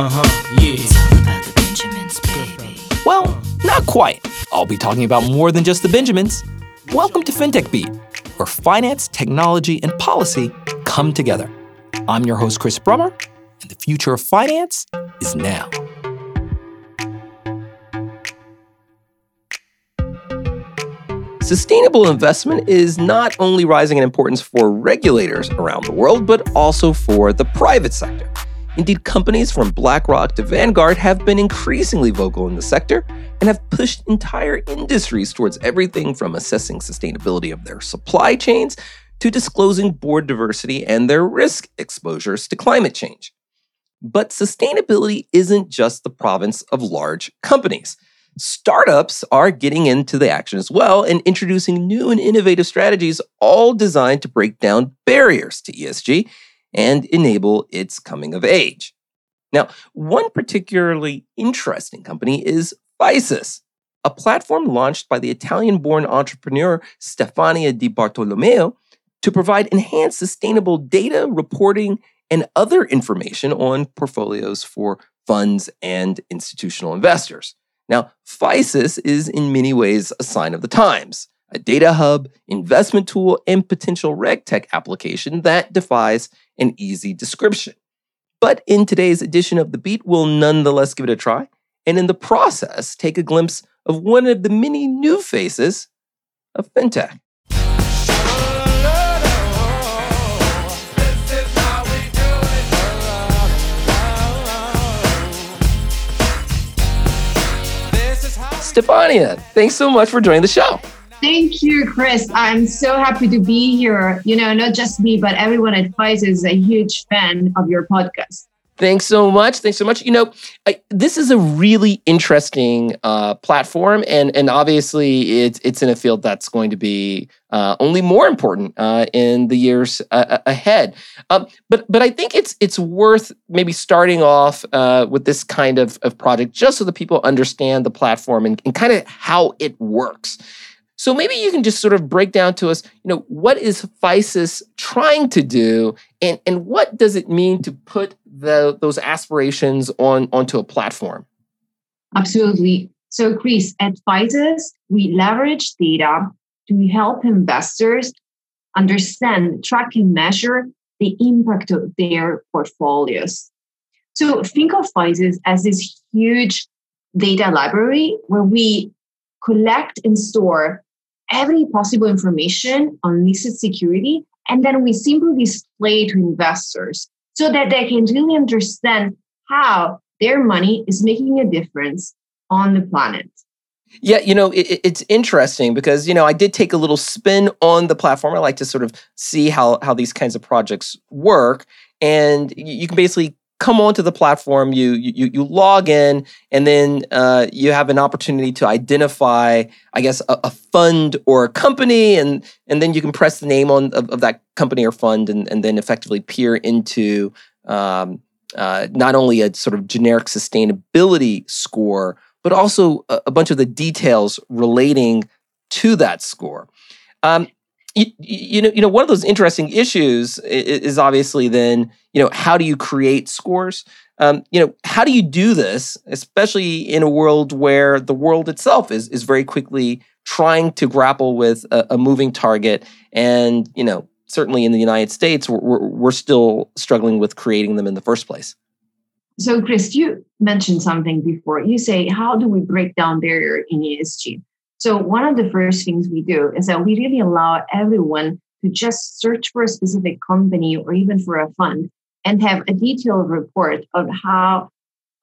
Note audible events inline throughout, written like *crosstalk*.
Uh huh, yeah. Well, not quite. I'll be talking about more than just the Benjamins. Welcome to FinTech Beat, where finance, technology, and policy come together. I'm your host, Chris Brummer, and the future of finance is now. Sustainable investment is not only rising in importance for regulators around the world, but also for the private sector. Indeed, companies from BlackRock to Vanguard have been increasingly vocal in the sector and have pushed entire industries towards everything from assessing sustainability of their supply chains to disclosing board diversity and their risk exposures to climate change. But sustainability isn't just the province of large companies. Startups are getting into the action as well and introducing new and innovative strategies, all designed to break down barriers to ESG and enable its coming of age. Now, one particularly interesting company is Physis, a platform launched by the Italian born entrepreneur Stefania Di Bartolomeo to provide enhanced sustainable data, reporting, and other information on portfolios for funds and institutional investors. Now, Physis is in many ways a sign of the times, a data hub, investment tool, and potential regtech application that defies an easy description. But in today's edition of The Beat, we'll nonetheless give it a try, and in the process, take a glimpse of one of the many new faces of fintech. Stefania, thanks so much for joining the show. Thank you, Chris. I'm so happy to be here. You know, not just me, but everyone at Physis is a huge fan of your podcast. Thanks so much. Thanks so much. You know, I, this is a really interesting uh, platform, and and obviously it's it's in a field that's going to be uh, only more important uh, in the years uh, ahead. Um, but but I think it's it's worth maybe starting off uh, with this kind of, of project just so that people understand the platform and, and kind of how it works. So maybe you can just sort of break down to us, you know, what is Physis trying to do and, and what does it mean to put the, those aspirations on onto a platform? Absolutely. So Chris, at Physis, we leverage data to help investors understand, track, and measure the impact of their portfolios. So think of Physis as this huge data library where we collect and store every possible information on listed security, and then we simply display to investors so that they can really understand how their money is making a difference on the planet. Yeah, you know, it, it's interesting because you know I did take a little spin on the platform. I like to sort of see how how these kinds of projects work, and you can basically come onto the platform, you you you log in, and then uh, you have an opportunity to identify, I guess, a, a, fund or a company, and and then you can press the name on of, of that company or fund, and and then effectively peer into um, uh, not only a sort of generic sustainability score, but also a, a bunch of the details relating to that score. Um, you, you, know, you know, one of those interesting issues is, obviously then, you know, how do you create scores? Um, you know, how do you do this, especially in a world where the world itself is is very quickly trying to grapple with a, a moving target, and you know, certainly in the United States, we're, we're still struggling with creating them in the first place. So, Chris, you mentioned something before. You say, how do we break down barrier in ESG? So one of the first things we do is that we really allow everyone to just search for a specific company or even for a fund and have a detailed report of how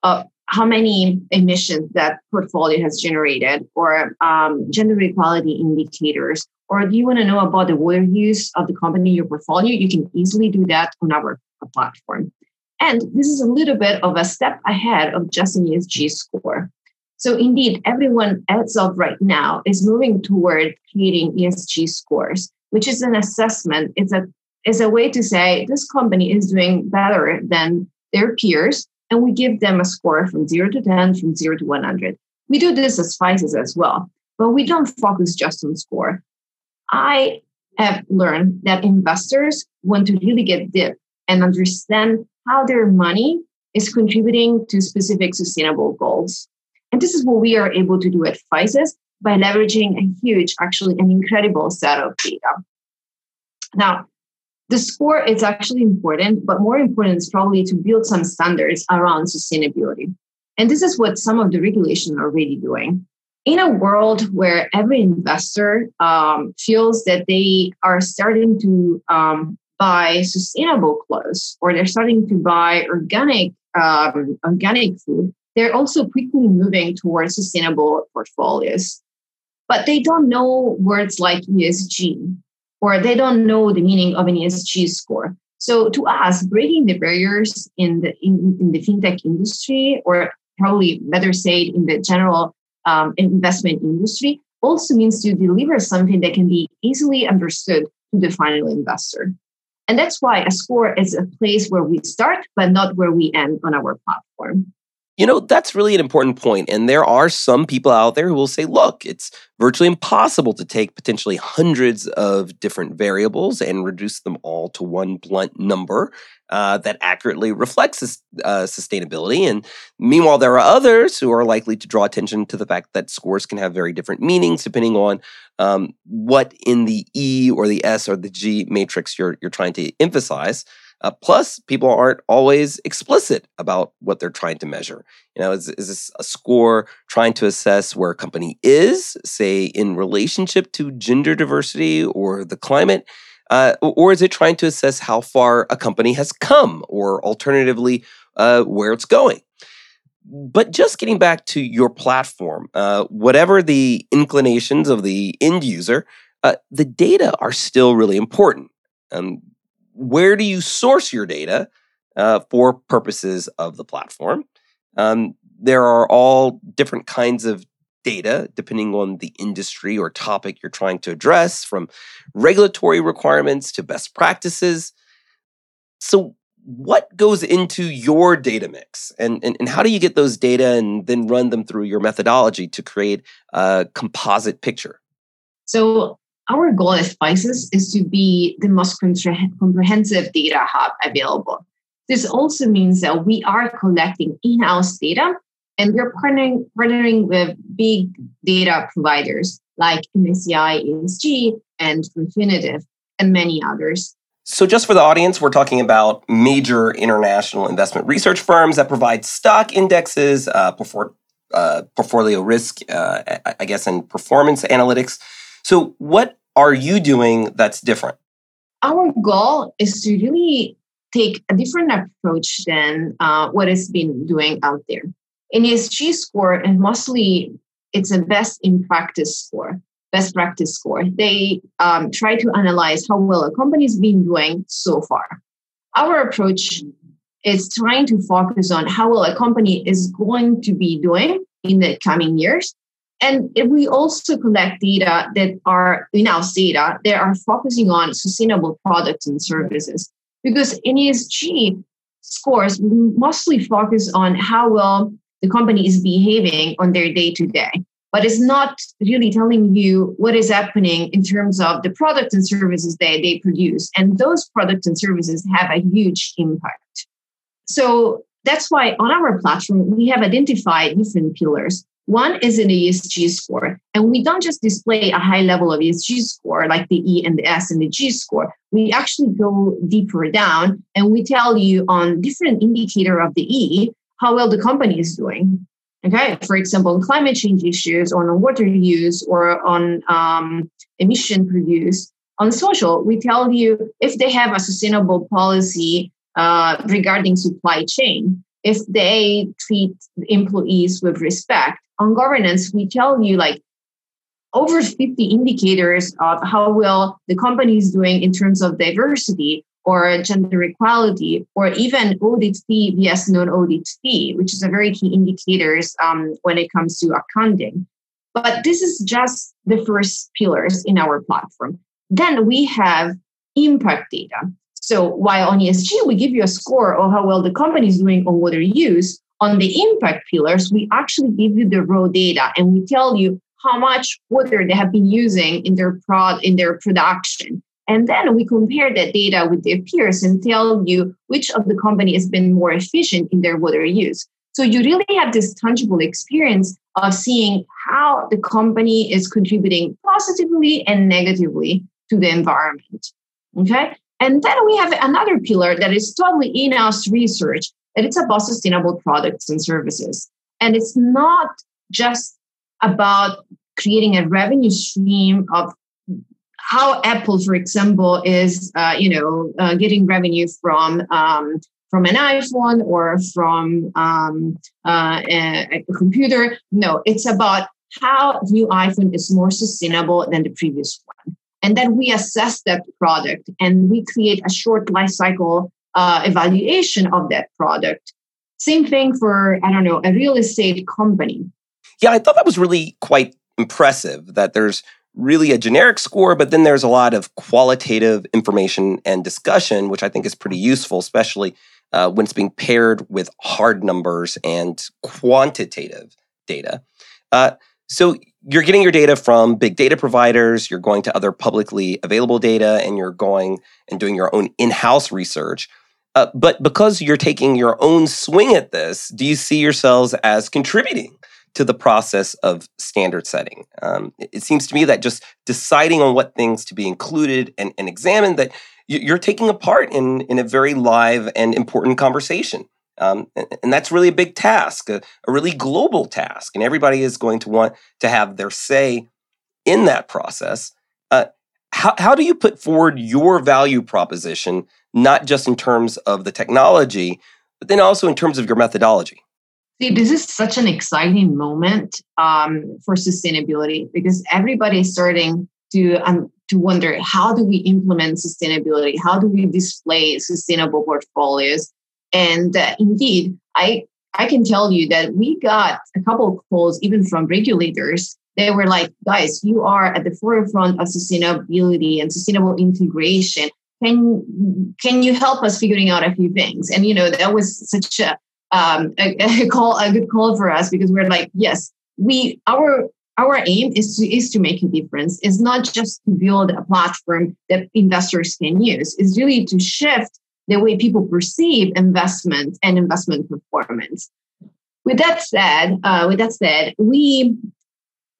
uh, how many emissions that portfolio has generated or um, gender equality indicators. Or do you want to know about the water use of the company in your portfolio you can easily do that on our platform. And this is a little bit of a step ahead of just an esg score so indeed, everyone as of right now is moving toward creating ESG scores, which is an assessment. It's a is a way to say this company is doing better than their peers, and we give them a score from zero to ten, from zero to one hundred. We do this as Physis as well, but we don't focus just on score. I have learned that investors want to really get deep and understand how their money is contributing to specific sustainable goals. And this is what we are able to do at Physis by leveraging a huge, actually an incredible set of data. Now, the score is actually important, but more important is probably to build some standards around sustainability. And this is what some of the regulations are already doing. In a world where every investor um, feels that they are starting to um, buy sustainable clothes or they're starting to buy organic um, organic food, they're also quickly moving towards sustainable portfolios. But they don't know words like ESG or they don't know the meaning of an ESG score. So to us, breaking the barriers in the in, in the fintech industry, or probably better said, in the general um, investment industry, also means to deliver something that can be easily understood to the final investor. And that's why a score is a place where we start, but not where we end on our platform. You know, that's really an important point. And there are some people out there who will say, look, it's virtually impossible to take potentially hundreds of different variables and reduce them all to one blunt number uh, that accurately reflects uh, sustainability. And meanwhile, there are others who are likely to draw attention to the fact that scores can have very different meanings depending on um, what in the E or the S or the G matrix you're, you're trying to emphasize. Uh, plus, people aren't always explicit about what they're trying to measure. You know, is, is this a score trying to assess where a company is, say, in relationship to gender diversity or the climate? Uh, or is it trying to assess how far a company has come, or alternatively, uh, where it's going? But just getting back to your platform, uh, whatever the inclinations of the end user, uh, the data are still really important. Um, where do you source your data uh, for purposes of the platform? Um, there are all different kinds of data depending on the industry or topic you're trying to address, from regulatory requirements to best practices. So, what goes into your data mix and, and, and how do you get those data and then run them through your methodology to create a composite picture? So, our goal at Physis is to be the most comprehensive data hub available. This also means that we are collecting in-house data and we're partnering, partnering with big data providers like MSCI ESG and Refinitiv and many others. So, just for the audience, we're talking about major international investment research firms that provide stock indexes, uh, uh, portfolio risk, uh, I guess, and performance analytics. So, what are you doing that's different? Our goal is to really take a different approach than uh, what has been doing out there. An ESG score, and mostly it's a best in practice score, best practice score. They um, try to analyze how well a company's been doing so far. Our approach is trying to focus on how well a company is going to be doing in the coming years and if we also collect data that are in-house data that are focusing on sustainable products and services. Because in ESG scores mostly focus on how well the company is behaving on their day-to-day. But it's not really telling you what is happening in terms of the products and services that they produce. And those products and services have a huge impact. So that's why on our platform, we have identified different pillars one is an ESG score. And we don't just display a high level of ESG score like the E and the S and the G score. We actually go deeper down and we tell you on different indicator of the E how well the company is doing. Okay, for example, on climate change issues or on water use or on um, emission produced. On social, we tell you if they have a sustainable policy uh, regarding supply chain, if they treat employees with respect, on governance, we tell you like over 50 indicators of how well the company is doing in terms of diversity or gender equality, or even audit fee vs non-audit fee, which is a very key indicators um, when it comes to accounting. But this is just the first pillars in our platform. Then we have impact data. So while on ESG, we give you a score of how well the company is doing on water use, on the impact pillars, we actually give you the raw data and we tell you how much water they have been using in their prod in their production. And then we compare that data with their peers and tell you which of the company has been more efficient in their water use. So you really have this tangible experience of seeing how the company is contributing positively and negatively to the environment. Okay. And then we have another pillar that is totally in-house research, and it's about sustainable products and services. And it's not just about creating a revenue stream of how Apple, for example, is uh, you know uh, getting revenue from um, from an iPhone or from um, uh, a, a, computer. No, it's about how new iPhone is more sustainable than the previous and then we assess that product and we create a short life cycle uh, evaluation of that product. Same thing for I don't know a real estate company. Yeah, I thought that was really quite impressive that there's really a generic score, but then there's a lot of qualitative information and discussion, which I think is pretty useful, especially uh, when it's being paired with hard numbers and quantitative data. Uh, so you're getting your data from big data providers, you're going to other publicly available data, and you're going and doing your own in house research. Uh, but because you're taking your own swing at this, do you see yourselves as contributing to the process of standard setting. Um, it seems to me that just deciding on what things to be included and, and examined, that you're taking a part in, in a very live and important conversation. Um, and, that's really a big task, a, a, really global task. And everybody is going to want to have their say in that process. Uh, how, how do you put forward your value proposition, not just in terms of the technology, but then also in terms of your methodology? See, this is such an exciting moment um, for sustainability because everybody is starting to um, to wonder how do we implement sustainability? How do we display sustainable portfolios? And uh, indeed, I I can tell you that we got a couple of calls even from regulators. They were like, guys, you are at the forefront of sustainability and sustainable integration. Can can you help us figuring out a few things? And you know, that was such a um, a, *laughs* a, call a good call for us because we're like yes we our our aim is to is to make a difference it's not just to build a platform that investors can use it's really to shift the way people perceive investment and investment performance with that said uh, with that said we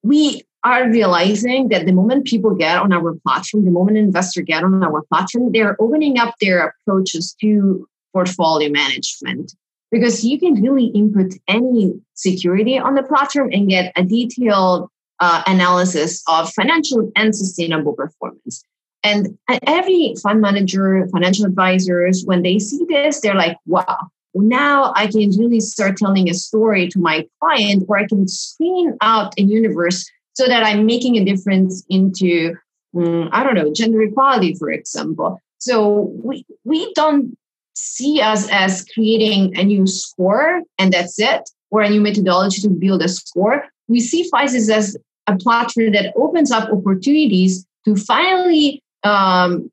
we are realizing that the moment people get on our platform the moment investor get on our platform they're opening up their approaches to portfolio management because you can really input any security on the platform and get a detailed uh, analysis of financial and sustainable performance. And every fund manager, financial advisors, when they see this, they're like, wow, now I can really start telling a story to my client or I can screen out a universe so that I'm making a difference into, um, I don't know, gender equality, for example. So we, we don't see us as creating a new score and that's it, or a new methodology to build a score. We see Physis as a platform that opens up opportunities to finally um,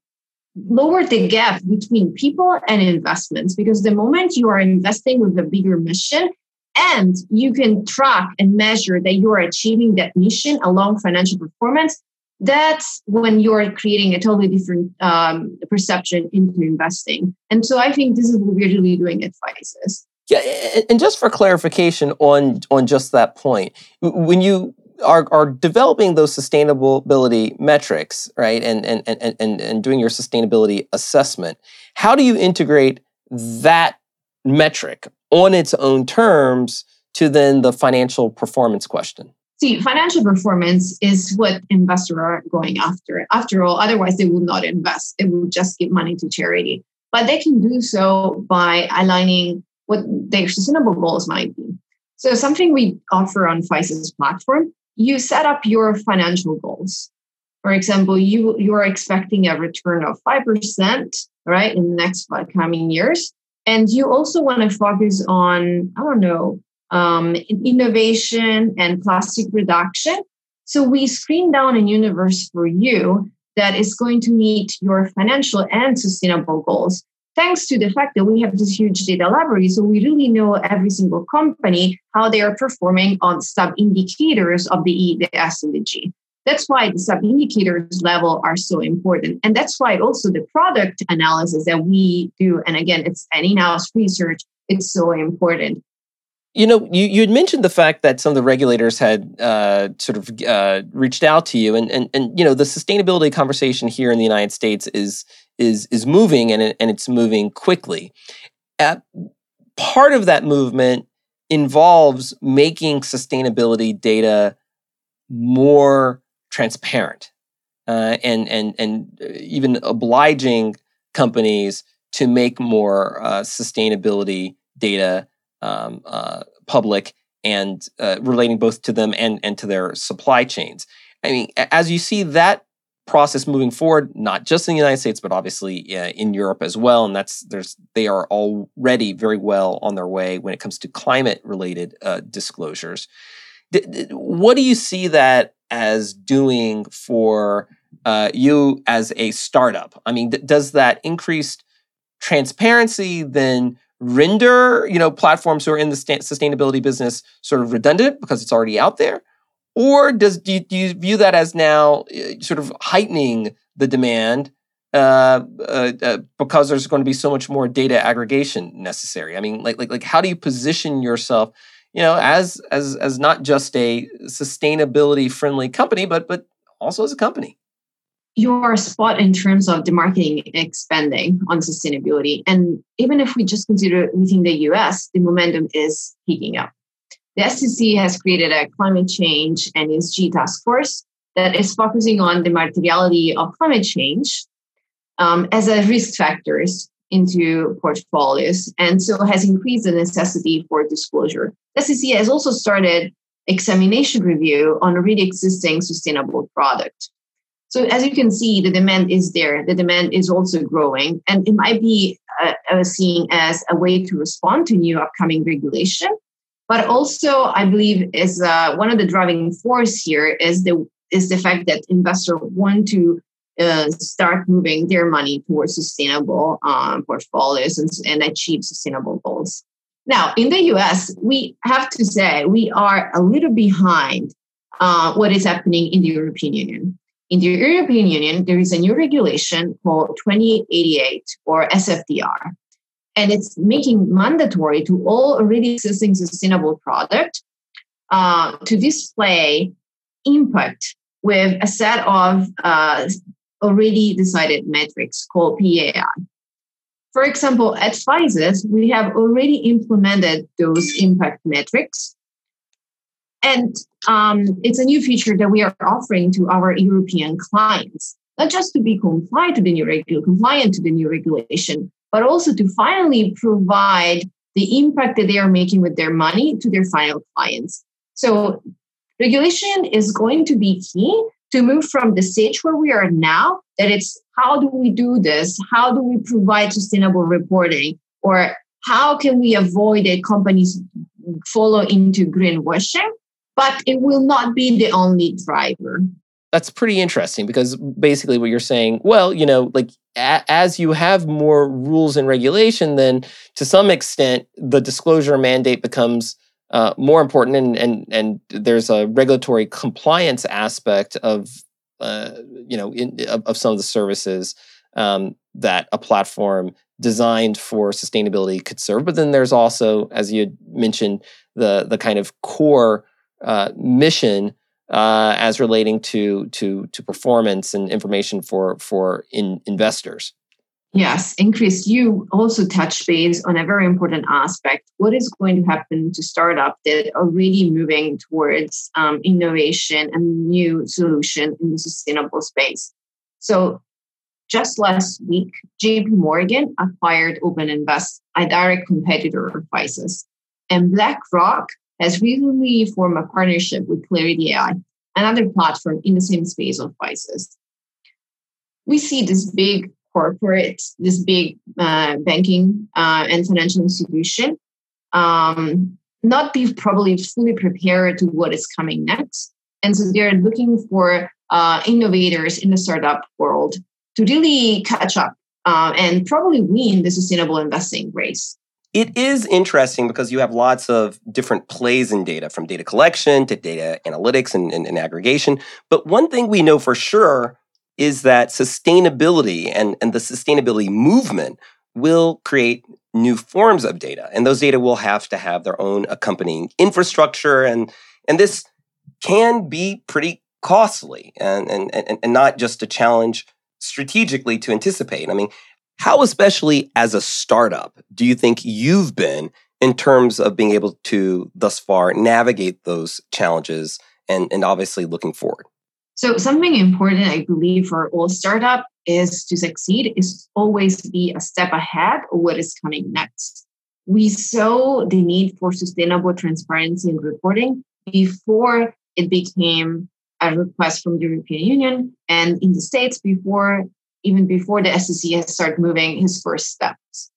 lower the gap between people and investments. Because the moment you are investing with a bigger mission, and you can track and measure that you are achieving that mission along financial performance, that's when you're creating a totally different um, perception into investing. And so I think this is what we're really doing at Physis. Yeah, and just for clarification on on just that point, when you are, are developing those sustainability metrics, right, and, and, and, and, and doing your sustainability assessment, how do you integrate that metric on its own terms to then the financial performance question? See, financial performance is what investors are going after. After all, otherwise they will not invest. They will just give money to charity. But they can do so by aligning what their sustainable goals might be. So something we offer on Physis platform, you set up your financial goals. For example, you you are expecting a return of 5%, right, in the next five coming years. And you also want to focus on, I don't know, um, innovation and plastic reduction. So we screen down a universe for you that is going to meet your financial and sustainable goals. Thanks to the fact that we have this huge data library, so we really know every single company how they are performing on sub indicators of the E, the S, and the G. that's why the sub indicators level are so important. And that's why also the product analysis that we do, and again, it's an in house research, it's so important. You know, you, you had mentioned the fact that some of the regulators had uh, sort of uh, reached out to you, and, and and you know the sustainability conversation here in the United States is is is moving, and and it's moving quickly. At, part of that movement involves making sustainability data more transparent uh, and and and uh, even obliging companies to make more uh, sustainability data um, uh, public and uh, relating both to them and and to their supply chains. I mean, as you see that process moving forward, not just in the United States, but obviously uh, in Europe as well, and that's there's they are already very well on their way when it comes to climate related disclosures. D- what do you see that as doing for uh, you as a startup? I mean, th- does that increased transparency then render you know platforms who are in the sustainability business sort of redundant because it's already out there, or does do you, do you view that as now uh, sort of heightening the demand? Uh, uh, uh, because there's going to be so much more data aggregation necessary. I mean, like, like, like, how do you position yourself you know, as as as not just a sustainability friendly company, but but also as a company. You are spot in terms of the marketing expanding on sustainability. And even if we just consider within the US, the momentum is picking up. The SEC has created a climate change and ESG task force that is focusing on the materiality of climate change um, as a risk factors into portfolios and so has increased the necessity for disclosure. The SEC has also started examination review on already existing sustainable product. So as you can see, the demand is there. The demand is also growing, and it might be uh, uh, seen as a way to respond to new upcoming regulation. But also, I believe is uh, one of the driving force here is the is the fact that investors want to uh, start moving their money towards sustainable um, portfolios and, and achieve sustainable goals. Now, in the US, we have to say we are a little behind uh, what is happening in the European Union. In the European Union, there is a new regulation called 2888 or SFDR, and it's making mandatory to all already existing sustainable product uh, to display impact with a set of uh, already decided metrics called PAI. For example, at Physis, we have already implemented those impact metrics. And um, it's a new feature that we are offering to our European clients, not just to be compliant to the new regulation, compliant to the new regulation, but also to finally provide the impact that they are making with their money to their final clients. So regulation is going to be key to move from the stage where we are now, that it's how do we do this? How do we provide sustainable reporting? Or how can we avoid that companies follow into greenwashing? But it will not be the only driver. That's pretty interesting because basically what you're saying, well, you know, like a- as you have more rules and regulation, then to some extent the disclosure mandate becomes uh, more important, and and and there's a regulatory compliance aspect of uh, you know in, of, of, some of the services um, that a platform designed for sustainability could serve. But then there's also, as you mentioned, the the kind of core uh, mission uh, as relating to to to performance and information for for in investors. Yes, and Chris, you also touch base on a very important aspect. What is going to happen to startups that are really moving towards um, innovation and new solution in the sustainable space? So, just last week, JP Morgan acquired OpenInvest, a direct competitor of Physis. And BlackRock has recently formed a partnership with Clarity AI, another platform in the same space of Physis. We see this big corporate, this big uh, banking uh, and financial institution, um, not be probably fully prepared to what is coming next. And so they're looking for uh, innovators in the startup world to really catch up uh, and probably win the sustainable investing race. It is interesting because you have lots of different plays in data, from data collection to data analytics and, and, and aggregation. But one thing we know for sure is that sustainability and, and the sustainability movement will create new forms of data. And those data will have to have their own accompanying infrastructure. And, and this can be pretty costly and, and, and, and not just a challenge strategically to anticipate. I mean, how, especially as a startup, do you think you've been in terms of being able to thus far navigate those challenges and, and obviously looking forward? So, something important, I believe, for all startup is to succeed is always be a step ahead of what is coming next. We saw the need for sustainable transparency and reporting before it became a request from the European Union and in the States before even before the SEC has started moving his first steps.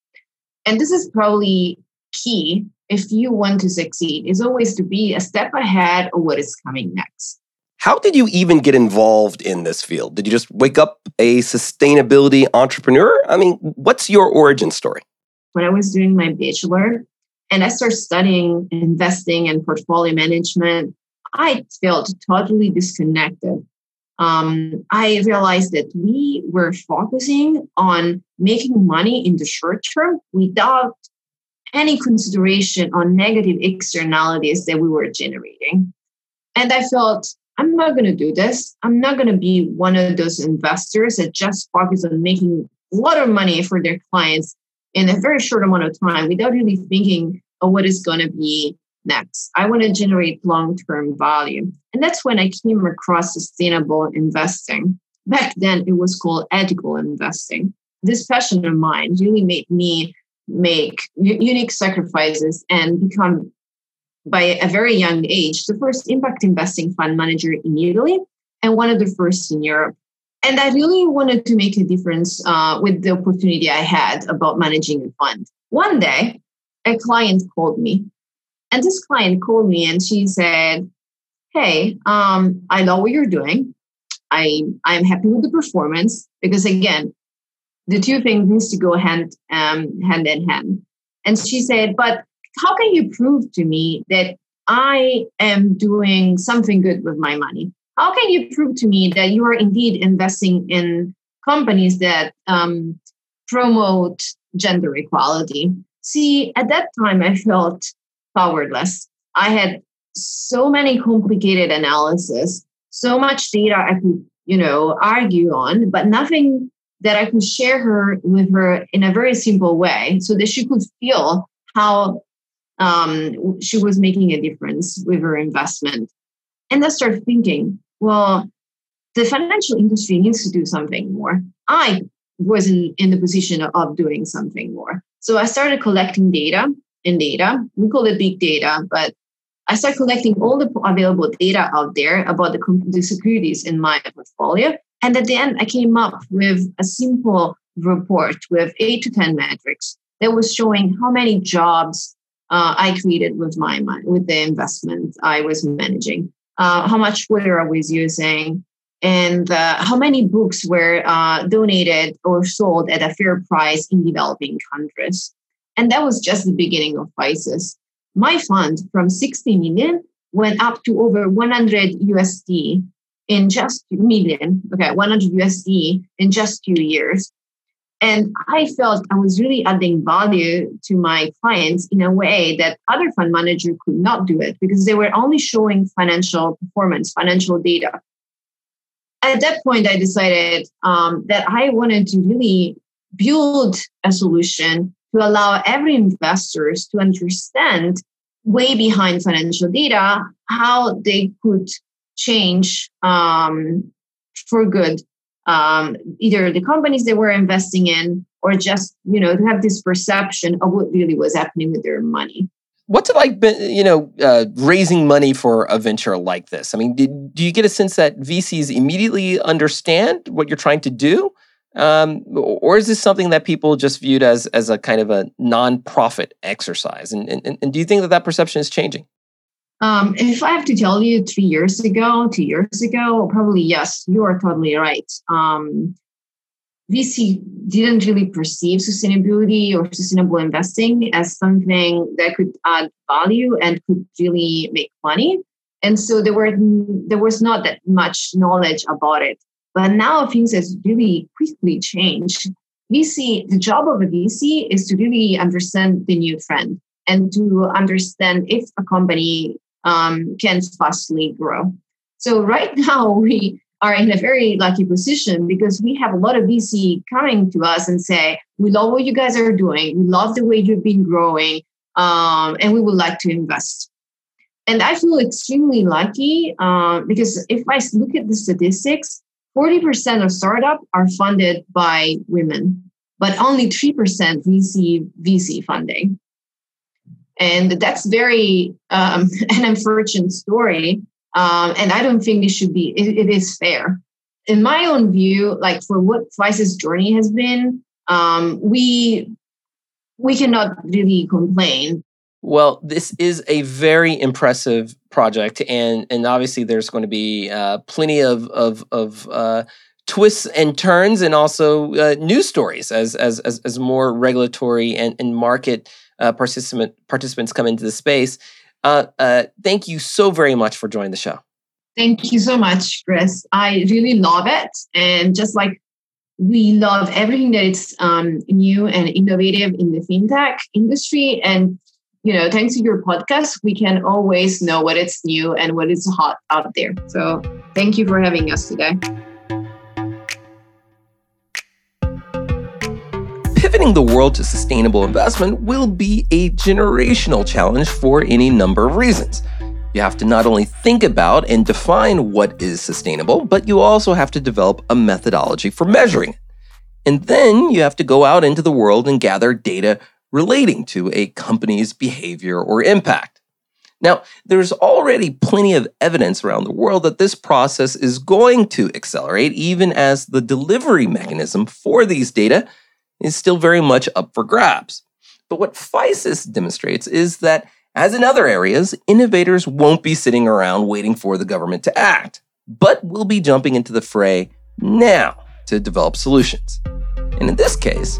And this is probably key if you want to succeed, is always to be a step ahead of what is coming next. How did you even get involved in this field? Did you just wake up a sustainability entrepreneur? I mean, what's your origin story? When I was doing my bachelor and I started studying investing and portfolio management, I felt totally disconnected. Um, I realized that we were focusing on making money in the short term without any consideration on negative externalities that we were generating. And I felt I'm not going to do this. I'm not going to be one of those investors that just focus on making a lot of money for their clients in a very short amount of time without really thinking of what is going to be next. I want to generate long term value. And that's when I came across sustainable investing. Back then, it was called ethical investing. This passion of mine really made me make unique sacrifices and become by a very young age, the first impact investing fund manager in Italy and one of the first in Europe. And I really wanted to make a difference uh, with the opportunity I had about managing a fund. One day, a client called me, and this client called me and she said, Hey, um, I know what you're doing. I, I'm happy with the performance because, again, the two things needs to go hand um, hand in hand. And she said, but how can you prove to me that I am doing something good with my money? How can you prove to me that you are indeed investing in companies that um, promote gender equality? See, at that time, I felt powerless. I had so many complicated analysis, so much data I could, you know, argue on, but nothing that I could share her with her in a very simple way so that she could feel how um, she was making a difference with her investment. And I started thinking, well, the financial industry needs to do something more. I wasn't in the position of doing something more. So I started collecting data and data. We call it big data, but I started collecting all the available data out there about the, the securities in my portfolio. And at the end, I came up with a simple report with eight to 10 metrics that was showing how many jobs uh, I created with my money, with the investment I was managing, uh, how much Twitter I was using, and uh, how many books were uh, donated or sold at a fair price in developing countries. And that was just the beginning of Physis. My fund from 60 million went up to over 100 USD in just million, okay, 100 USD in just few years. And I felt I was really adding value to my clients in a way that other fund managers could not do it because they were only showing financial performance, financial data. At that point, I decided um, that I wanted to really build a solution to allow every investors to understand way behind financial data how they could change um, for good. Um, either the companies they were investing in or just you know to have this perception of what really was happening with their money. What's it like you know uh, raising money for a venture like this? I mean did, do you get a sense that vcs immediately understand what you're trying to do um, or is this something that people just viewed as as a kind of a non-profit exercise and, and, and do you think that that perception is changing um, if I have to tell you three years ago, two years ago, probably yes, you are totally right. Um, VC didn't really perceive sustainability or sustainable investing as something that could add value and could really make money. And so there were there was not that much knowledge about it. But now things has really quickly changed. VC, the job of a VC is to really understand the new trend and to understand if a company um, can fastly grow. So right *laughs* now we are in a very lucky position because we have a lot of VC coming to us and say, we love what you guys are doing. We love the way you've been growing. Um, and we would like to invest. And I feel extremely lucky uh, because if I look at the statistics, 40% of startup are funded by women, but only 3% VC VC funding. And that's very um, *laughs* an unfortunate story um, and I don't think it should be, it, it is fair. In my own view, like for what Physis's journey has been, um, we we cannot really complain. Well, this is a very impressive project, and and obviously there's going to be uh, plenty of of of uh, twists and turns, and also uh, news stories as as as, as more regulatory and, and market uh, participant participants come into the space. Uh, uh, thank you so very much for joining the show. Thank you so much, Chris. I really love it. And just like we love everything that is um, new and innovative in the fintech industry. And, you know, thanks to your podcast, we can always know what is new and what is hot out there. So thank you for having us today. Pivoting the world to sustainable investment will be a generational challenge for any number of reasons. You have to not only think about and define what is sustainable, but you also have to develop a methodology for measuring it. And then you have to go out into the world and gather data relating to a company's behavior or impact. Now, there's already plenty of evidence around the world that this process is going to accelerate, even as the delivery mechanism for these data is still very much up for grabs. But what Physis demonstrates is that, as in other areas, innovators won't be sitting around waiting for the government to act, but will be jumping into the fray now to develop solutions. And in this case,